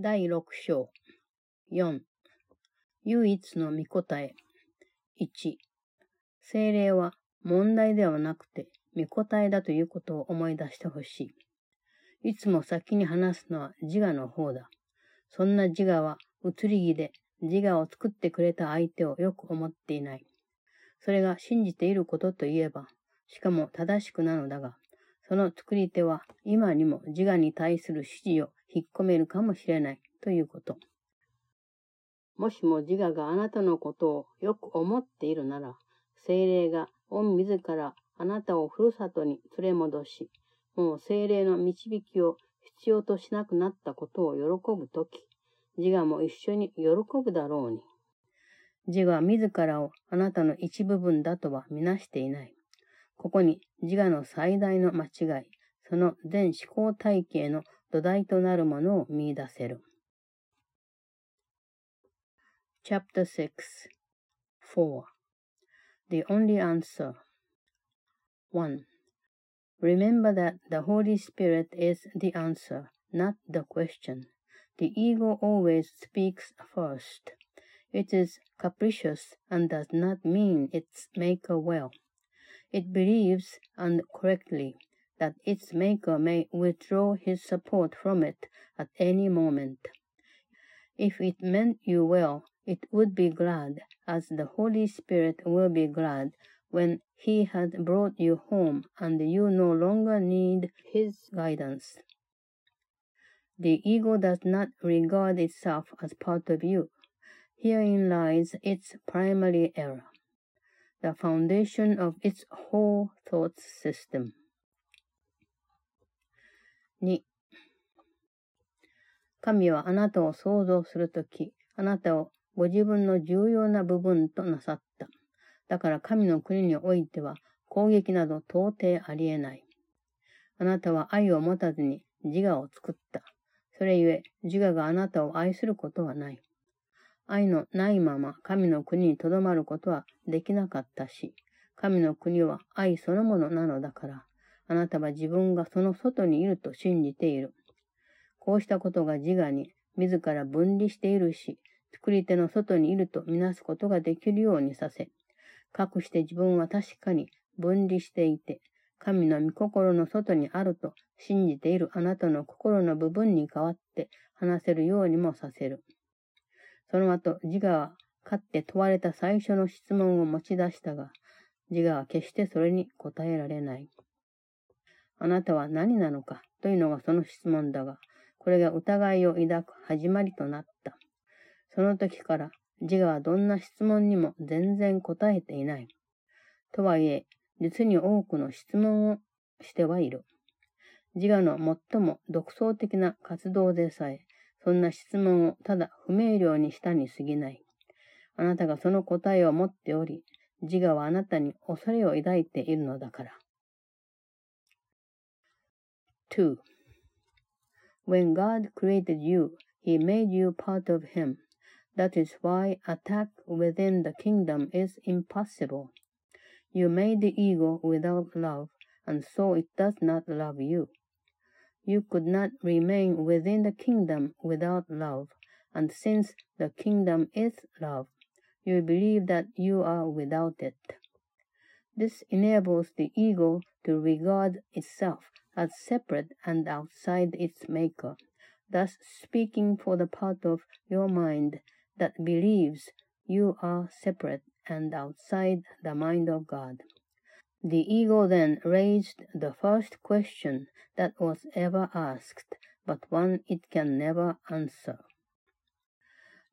第六章。四。唯一の見答え。一。精霊は問題ではなくて見答えだということを思い出してほしい。いつも先に話すのは自我の方だ。そんな自我は移り気で自我を作ってくれた相手をよく思っていない。それが信じていることといえば、しかも正しくなのだが、その作り手は今にも自我に対する指示を引っ込めるかもしれないということ。もしも自我があなたのことをよく思っているなら、精霊が御自らあなたをふるさとに連れ戻し、もう精霊の導きを必要としなくなったことを喜ぶとき、自我も一緒に喜ぶだろうに。自我自らをあなたの一部分だとはみなしていない。ここに自我の最大の間違い、その全思考体系の土台となるものを見出せる。Chapter 6 4 The only answer 1. Remember that the Holy Spirit is the answer, not the question. The ego always speaks first. It is capricious and does not mean its maker well. It believes, and correctly, that its maker may withdraw his support from it at any moment. If it meant you well, it would be glad, as the Holy Spirit will be glad when he has brought you home and you no longer need his guidance. The ego does not regard itself as part of you. Herein lies its primary error. the foundation of its whole thought system. 2. 神はあなたを創造するとき、あなたをご自分の重要な部分となさった。だから神の国においては攻撃など到底ありえない。あなたは愛を持たずに自我を作った。それゆえ自我があなたを愛することはない。愛のないまま神の国にとどまることはできなかったし、神の国は愛そのものなのだから、あなたは自分がその外にいると信じている。こうしたことが自我に自ら分離しているし、作り手の外にいるとみなすことができるようにさせ、かくして自分は確かに分離していて、神の御心の外にあると信じているあなたの心の部分に代わって話せるようにもさせる。その後、自我は、かって問われた最初の質問を持ち出したが、自我は決してそれに答えられない。あなたは何なのか？というのがその質問だが、これが疑いを抱く始まりとなった。その時から自我はどんな質問にも全然答えていない。とはいえ、実に多くの質問をしてはいる。自我の最も独創的な活動でさえ、そんな質問をただ不明瞭にしたに過ぎない。あなたがその答えを持っており、自我はあなたに恐れを抱いているのだから。2. When God created you, He made you part of Him. That is why attack within the kingdom is impossible. You made the ego without love, and so it does not love you. You could not remain within the kingdom without love, and since the kingdom is love, you believe that you are without it. This enables the ego to regard itself as separate and outside its maker, thus speaking for the part of your mind that believes you are separate and outside the mind of God. The ego then raised the first question that was ever asked, but one it can never answer.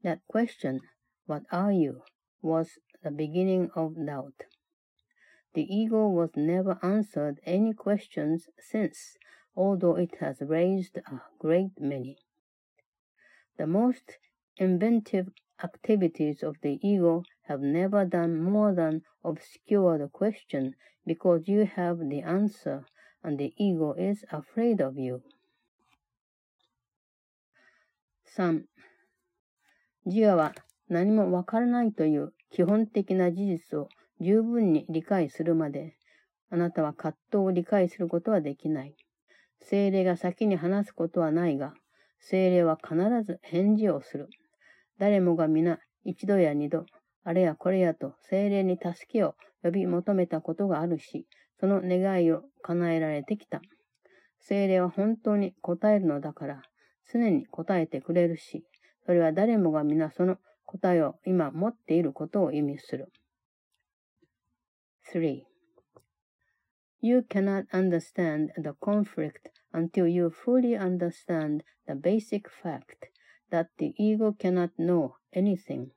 That question, What are you? was the beginning of doubt. The ego was never answered any questions since, although it has raised a great many. The most inventive activities of the ego have never done more than obscure the question because you have the answer and the ego is afraid of you. 3. 自我は何もわからないという基本的な事実を 十分に理解するまで、あなたは葛藤を理解することはできない。精霊が先に話すことはないが、精霊は必ず返事をする。誰もが皆一度や二度、あれやこれやと精霊に助けを呼び求めたことがあるし、その願いを叶えられてきた。精霊は本当に答えるのだから、常に答えてくれるし、それは誰もが皆その答えを今持っていることを意味する。3. You cannot understand the conflict until you fully understand the basic fact that the ego cannot know anything.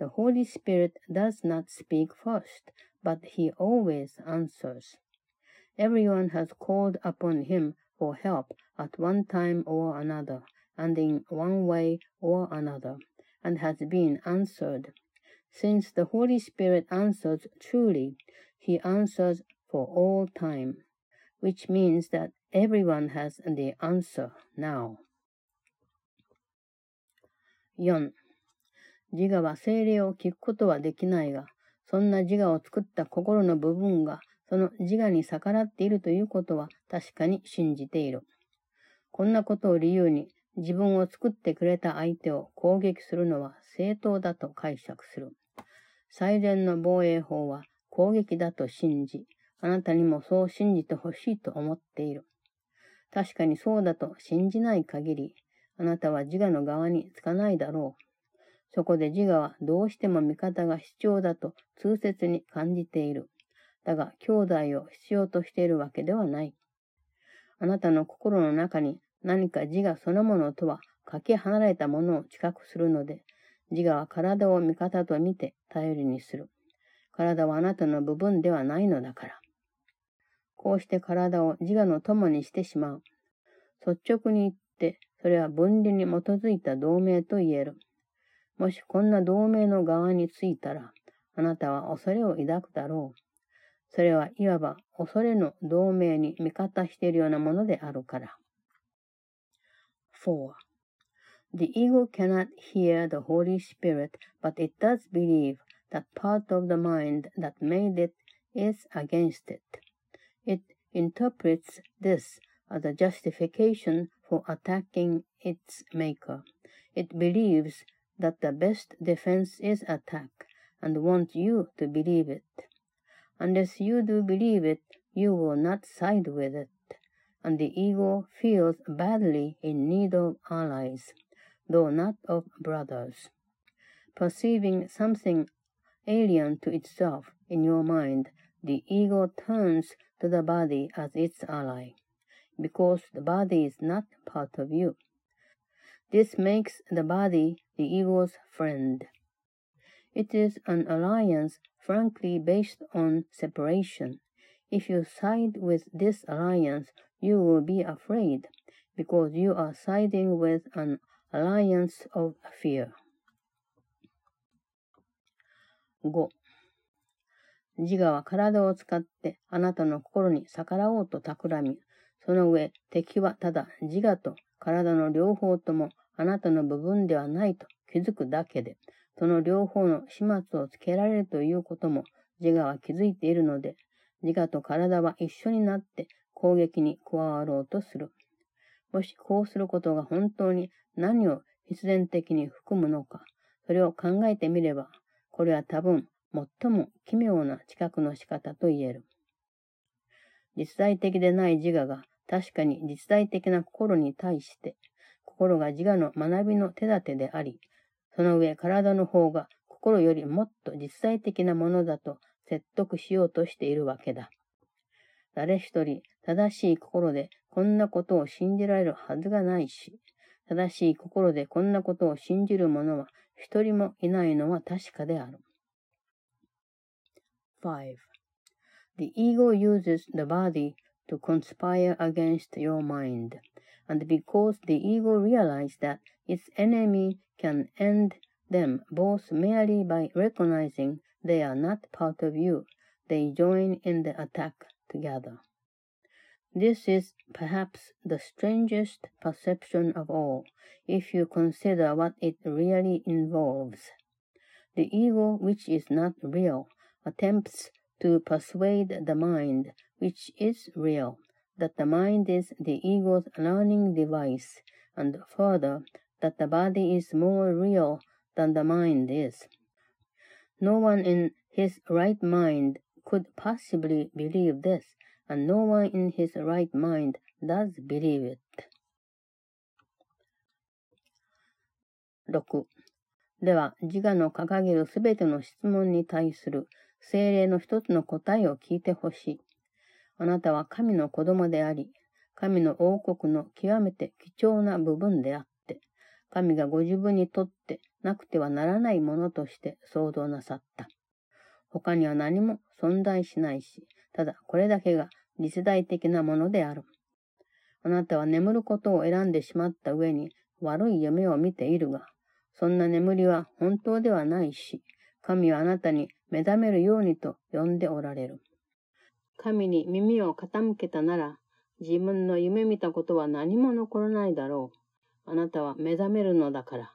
The Holy Spirit does not speak first, but he always answers. Everyone has called upon him for help at one time or another, and in one way or another, and has been answered. Since the Holy Spirit answers truly, he answers for all time, which means that everyone has the answer now. 4. 自我は精霊を聞くことはできないが、そんな自我を作った心の部分が、その自我に逆らっているということは確かに信じている。こんなことを理由に自分を作ってくれた相手を攻撃するのは正当だと解釈する。最善の防衛法は攻撃だと信じ、あなたにもそう信じてほしいと思っている。確かにそうだと信じない限り、あなたは自我の側につかないだろう。そこで自我はどうしても味方が必要だと痛切に感じている。だが、兄弟を必要としているわけではない。あなたの心の中に何か自我そのものとはかけ離れたものを知覚するので、自我は体を味方と見て頼りにする。体はあなたの部分ではないのだから。こうして体を自我の友にしてしまう。率直に言って、それは分離に基づいた同盟と言える。もしこんな同盟の側についたら、あなたは恐れを抱くだろう。それはいわば恐れの同盟に味方しているようなものであるから。4. The ego cannot hear the Holy Spirit, but it does believe that part of the mind that made it is against it. It interprets this as a justification for attacking its maker. It believes that the best defense is attack and wants you to believe it. Unless you do believe it, you will not side with it, and the ego feels badly in need of allies, though not of brothers. Perceiving something alien to itself in your mind, the ego turns to the body as its ally, because the body is not part of you. This makes the body the ego's friend. It is an alliance frankly based on separation. If you side with this alliance, you will be afraid, because you are siding with an alliance of fear. 5. 自我は体を使ってあなたの心に逆らおうと企み、その上、敵はただ自我と体の両方ともあなたの部分ではないと気づくだけで、その両方の始末をつけられるということも自我は気づいているので、自我と体は一緒になって攻撃に加わろうとする。もしこうすることが本当に何を必然的に含むのか、それを考えてみれば、これは多分最も奇妙な知覚の仕方と言える。実在的でない自我が確かに実在的な心に対して、心が自我の学びの手立てであり、その上体の方が心よりもっと実在的なものだと説得しようとしているわけだ。誰一人正しい心でこんなことを信じられるはずがないし、正しい心でこんなことを信じる者は一人もいないのは確かである。5. The ego uses the body to conspire against your mind, and because the ego realizes that its enemy can end them both merely by recognizing they are not part of you, they join in the attack together. This is perhaps the strangest perception of all, if you consider what it really involves. The ego, which is not real, attempts to persuade the mind, which is real, that the mind is the ego's learning device, and further that the body is more real than the mind is. No one in his right mind could possibly believe this, and no one in his right mind does believe it. 6. では、自我の掲げるすべての質問に対する精霊の一つの答えを聞いてほしい。あなたは神の子供であり、神の王国の極めて貴重な部分であって、神がご自分にとってなくてはならないものとして創造なさった。他には何も存在しないし、ただこれだけが次世代的なものである。あなたは眠ることを選んでしまった上に悪い夢を見ているが、そんな眠りは本当ではないし、神はあなたに目覚めるようにと呼んでおられる。神に耳を傾けたなら、自分の夢見たことは何も残らないだろう。あなたは目覚めるのだから。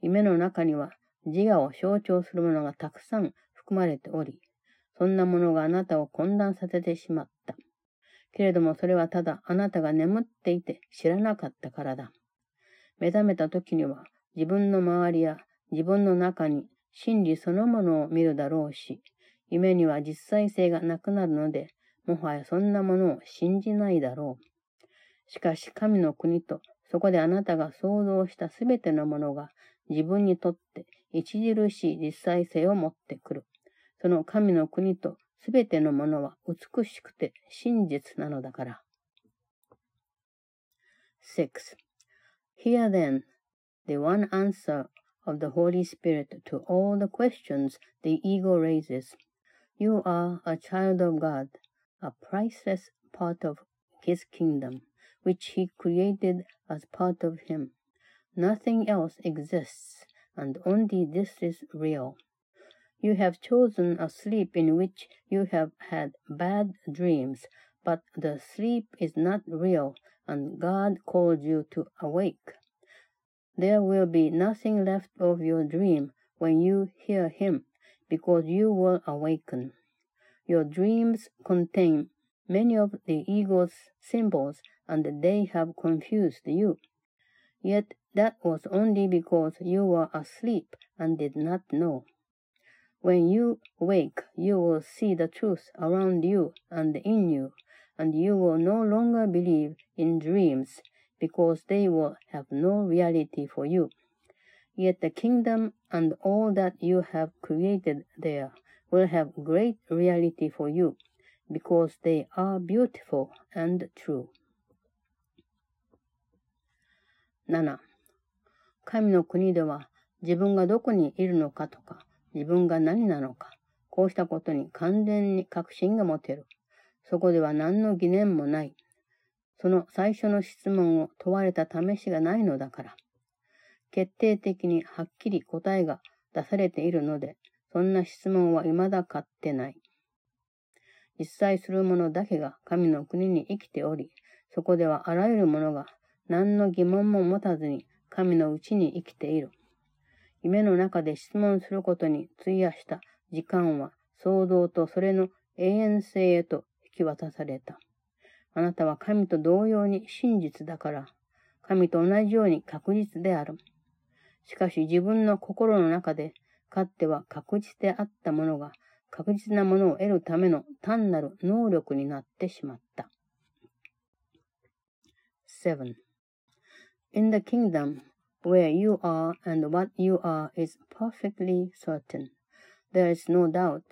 夢の中には自我を象徴するものがたくさん含まれており、そんなものがあなたを混乱させてしまった。けれどもそれはただあなたが眠っていて知らなかったからだ。目覚めた時には自分の周りや自分の中に真理そのものを見るだろうし、夢には実際性がなくなるので、もはやそんなものを信じないだろう。しかし神の国と、そこであなたが想像したすべてのものが自分にとって著しい実際性を持ってくる。その神の国とすべてのものは美しくて真実なのだから。6. Here then, the one answer of the Holy Spirit to all the questions the ego raises. You are a child of God, a priceless part of His kingdom, which He created as part of Him. Nothing else exists, and only this is real. You have chosen a sleep in which you have had bad dreams, but the sleep is not real, and God called you to awake. There will be nothing left of your dream when you hear Him, because you will awaken. Your dreams contain many of the ego's symbols and they have confused you. Yet that was only because you were asleep and did not know. When you wake, you will see the truth around you and in you, and you will no longer believe in dreams because they will have no reality for you. Yet the kingdom and all that you have created there will have great reality for you because they are beautiful and true. 7. 神の国では自分がどこにいるのかとか 自分が何なのかこうしたことに完全に確信が持てる。そこでは何の疑念もない。その最初の質問を問われた試しがないのだから。決定的にはっきり答えが出されているので、そんな質問は未だ買ってない。実際する者だけが神の国に生きており、そこではあらゆる者が何の疑問も持たずに神のうちに生きている。夢の中で質問することに費やした時間は想像とそれの永遠性へと引き渡された。あなたは神と同様に真実だから、神と同じように確実である。しかし自分の心の中で、かっては確実であったものが、確実なものを得るための単なる能力になってしまった。7. In the kingdom where you are and what you are is perfectly certain. There is no doubt,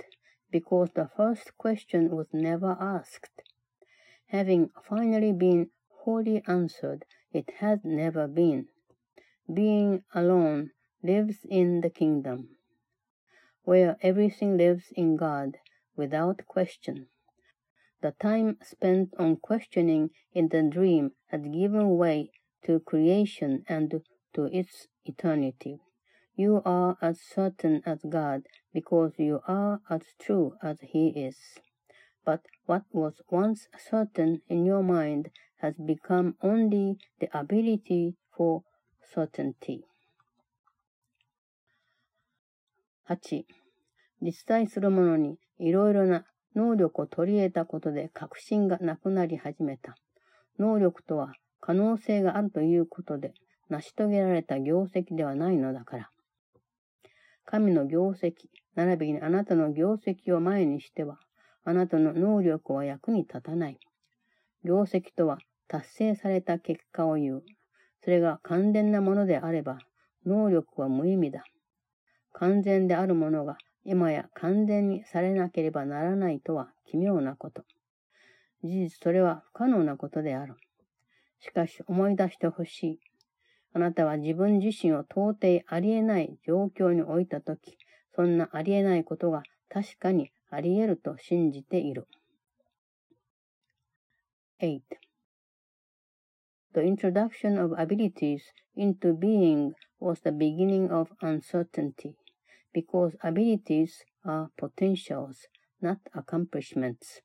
because the first question was never asked. Having finally been wholly answered, it has never been. being alone lives in the kingdom, where everything lives in God without question. The time spent on questioning in the dream had given way to creation and to its eternity. You are as certain as God because you are as true as He is. But what was once certain in your mind has become only the ability for certainty 8. 実在するものにいろいろな能力を取り入れたことで確信がなくなり始めた。能力とは可能性があるということで成し遂げられた業績ではないのだから。神の業績、並びにあなたの業績を前にしては、あなたの能力は役に立たない。業績とは達成された結果を言う。それが完全なものであれば、能力は無意味だ。完全であるものが今や完全にされなければならないとは奇妙なこと。事実それは不可能なことである。しかし思い出してほしい。あなたは自分自身を到底ありえない状況に置いたとき、そんなありえないことが確かにあり得ると信じている。8. The introduction of abilities into being was the beginning of uncertainty, because abilities are potentials, not accomplishments.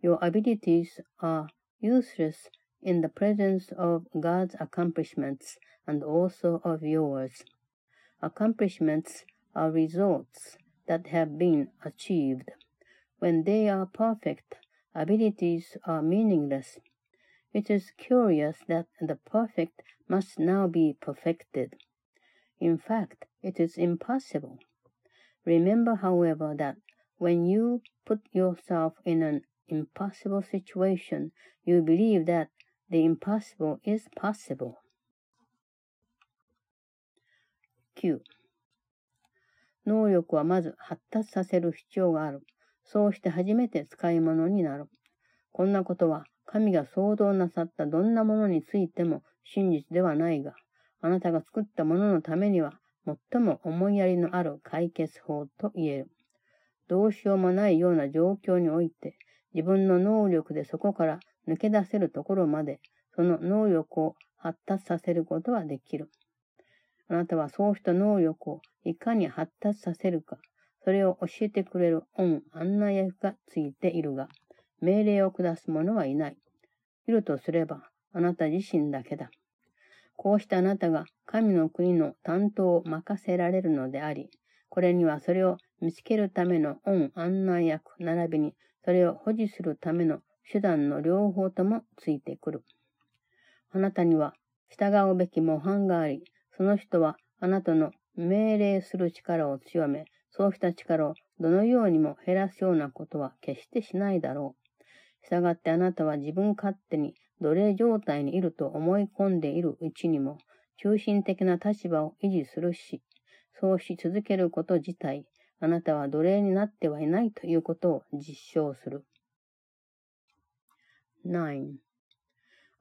Your abilities are useless in the presence of God's accomplishments and also of yours. Accomplishments are results that have been achieved. When they are perfect, abilities are meaningless. It is curious that the perfect must now be perfected. In fact, it is impossible. Remember, however, that when you put yourself in an impossible situation, you believe that The impossible is possible. 9. 能力はまず発達させる必要がある。そうして初めて使い物になる。こんなことは神が創造なさったどんなものについても真実ではないが、あなたが作ったもののためには最も思いやりのある解決法と言える。どうしようもないような状況において、自分の能力でそこから抜け出せるところまで、その能力を発達させることはできる。あなたはそうした能力をいかに発達させるか、それを教えてくれる恩案内役がついているが、命令を下す者はいない。いるとすれば、あなた自身だけだ。こうしてあなたが神の国の担当を任せられるのであり、これにはそれを見つけるための恩案内役、並びにそれを保持するための手段の両方ともついてくる。あなたには従うべき模範があり、その人はあなたの命令する力を強め、そうした力をどのようにも減らすようなことは決してしないだろう。従ってあなたは自分勝手に奴隷状態にいると思い込んでいるうちにも、中心的な立場を維持するし、そうし続けること自体、あなたは奴隷になってはいないということを実証する。9.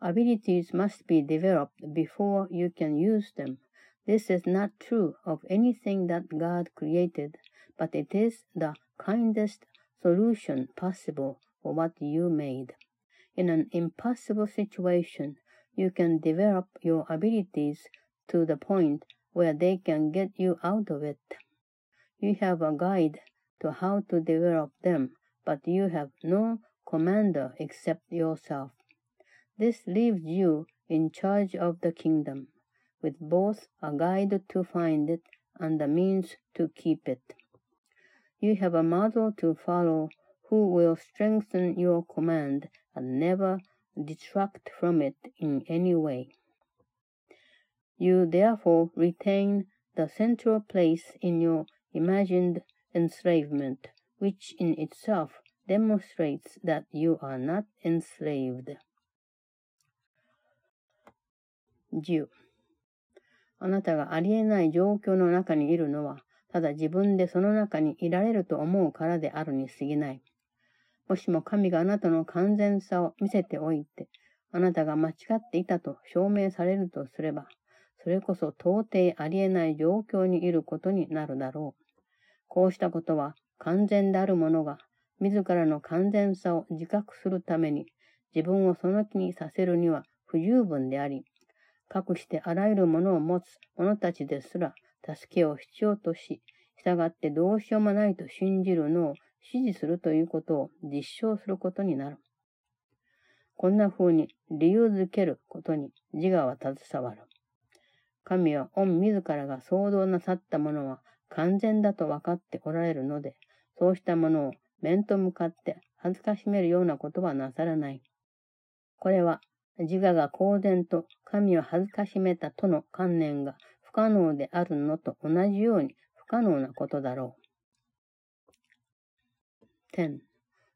Abilities must be developed before you can use them. This is not true of anything that God created, but it is the kindest solution possible for what you made. In an impossible situation, you can develop your abilities to the point where they can get you out of it. You have a guide to how to develop them, but you have no commander except yourself. This leaves you in charge of the kingdom, with both a guide to find it and the means to keep it. You have a model to follow who will strengthen your command and never detract from it in any way. You therefore retain the central place in your imagined enslavement, which in itself demonstrates that you are not enslaved. 10. あなたがありえない状況の中にいるのは、ただ自分でその中にいられると思うからであるに過ぎない。もしも神があなたの完全さを見せておいて、あなたが間違っていたと証明されるとすれば、それこそ到底ありえない状況にいることになるだろう。こうしたことは完全であるものが自らの完全さを自覚するために、自分をその気にさせるには不十分であり、かくしてあらゆるものを持つ者たちですら、助けを必要とし、従ってどうしようもないと信じるのを支持するということを実証することになる。こんな風に理由づけることに自我は携わる。神は御自らが創造なさったものは完全だと分かっておられるので、そうしたものを面と向かって恥ずかしめるようなことはなさらない。これは自我が公然と神を恥ずかしめたとの観念が不可能であるのと同じように不可能なことだろう。10.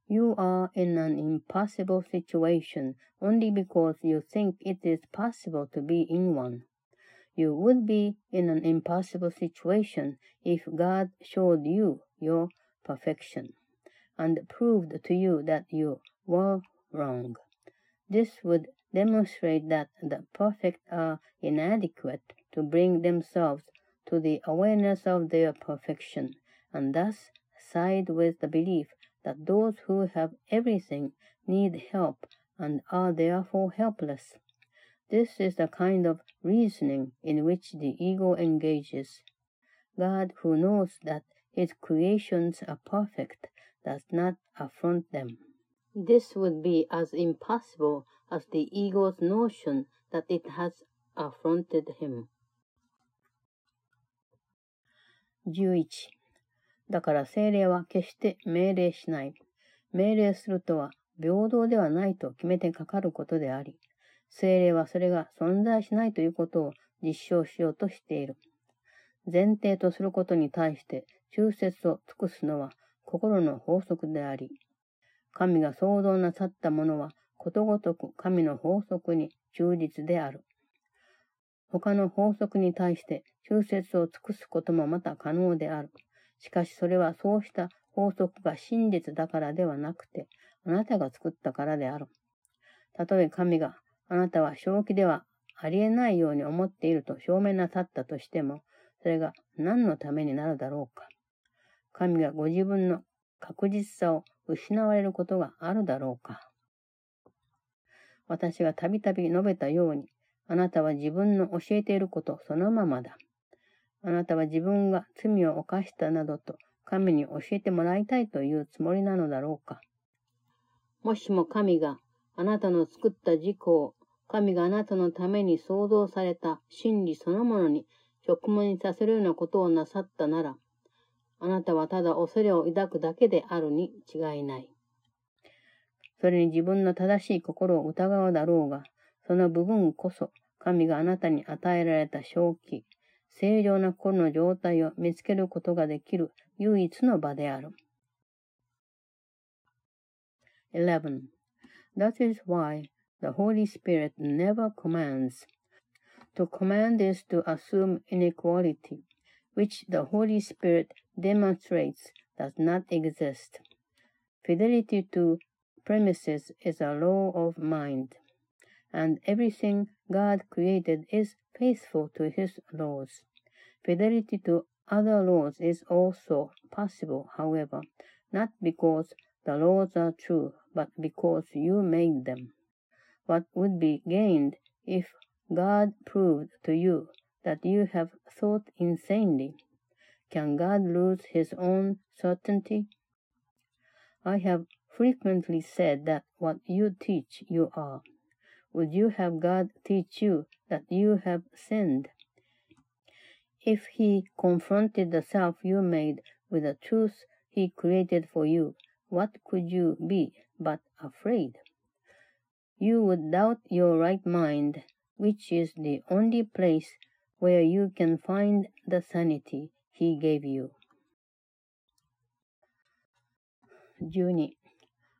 You are in an impossible situation only because you think it is possible to be in one. You would be in an impossible situation if God showed you your perfection and proved to you that you were wrong. This would demonstrate that the perfect are inadequate to bring themselves to the awareness of their perfection, and thus side with the belief that those who have everything need help and are therefore helpless. This is the kind of reasoning in which the ego engages. God, who knows that his creations are perfect, does not affront them. This would be as impossible as the ego's notion that it has affronted him. 11. だから精霊は決して命令しない。命令するとは平等ではないと決めてかかることであり、精霊はそれが存在しないということを実証しようとしている。前提とすることに対して忠説を尽くすのは心の法則であり、神が創造なさったものはことごとく神の法則に忠実である。他の法則に対して忠説を尽くすこともまた可能である。しかしそれはそうした法則が真実だからではなくて、あなたが作ったからである。たとえ神があなたは正気ではありえないように思っていると証明なさったとしても、それが何のためになるだろうか。神がご自分の確実さを失われることがあるだろうか。私がたびたび述べたように、あなたは自分の教えていることそのままだ。あなたは自分が罪を犯したなどと神に教えてもらいたいというつもりなのだろうか。もしも神があなたの作った自己を神があなたのために創造された真理そのものに直面させるようなことをなさったなら、あなたはただ恐れを抱くだけであるに違いない。それに自分の正しい心を疑うだろうが、その部分こそ神があなたに与えられた正気、正常な心の状態を見つけることができる唯一の場である。11. That is why the Holy Spirit never commands. To command is to assume inequality, which the Holy Spirit demonstrates does not exist. Fidelity to premises is a law of mind, and everything God created is faithful to his laws. Fidelity to other laws is also possible, however, not because the laws are true, but because you made them. What would be gained if God proved to you that you have thought insanely? Can God lose his own certainty? I have frequently said that what you teach you are. Would you have God teach you that you have sinned? If he confronted the self you made with the truth he created for you, what could you be but afraid? You would doubt your right mind, which is the only place where you can find the sanity he gave you. 12.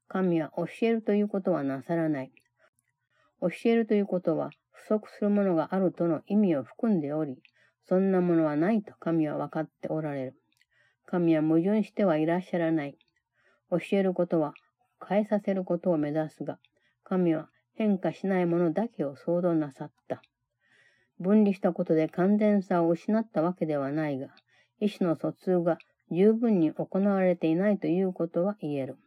神は教えるということはなさらない。教えるということは不足するものがあるとの意味を含んでおり、そんなものはないと神は分かっておられる。神は矛盾してはいらっしゃらない。教えることは変えさせることを目指すが、神は変化しないものだけを想像なさった。分離したことで完全さを失ったわけではないが、意思の疎通が十分に行われていないということは言える。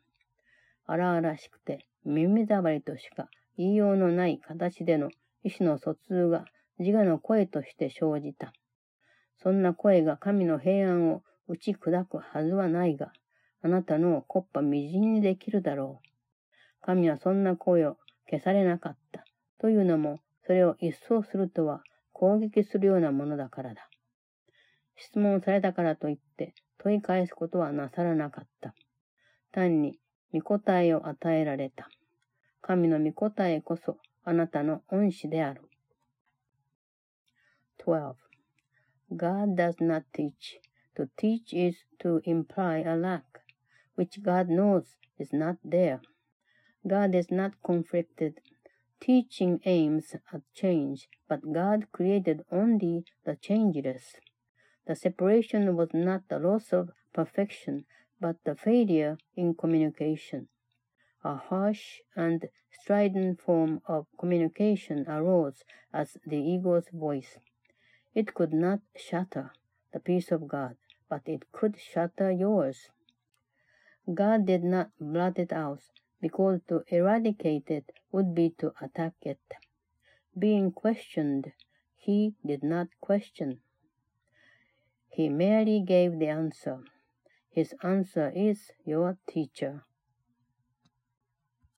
荒々しくて耳障りとしか言いようのない形での意思の疎通が自我の声として生じた。そんな声が神の平安を打ち砕くはずはないが、あなたのコッパみじんにできるだろう。神はそんな声を消されなかった。というのも、それを一掃するとは攻撃するようなものだからだ。質問されたからといって問い返すことはなさらなかった。単に御答えを与えられた。神の御答えこそあなたの恩師である。12. God does not teach. To teach is to imply a lack, which God knows is not there. God is not conflicted. Teaching aims at change, but God created only the changeless. The separation was not the loss of perfection, but the failure in communication. A harsh and strident form of communication arose as the ego's voice. It could not shatter the peace of God, but it could shatter yours. God did not blot it out, because to eradicate it would be to attack it. Being questioned, he did not question. He merely gave the answer. His answer is your teacher.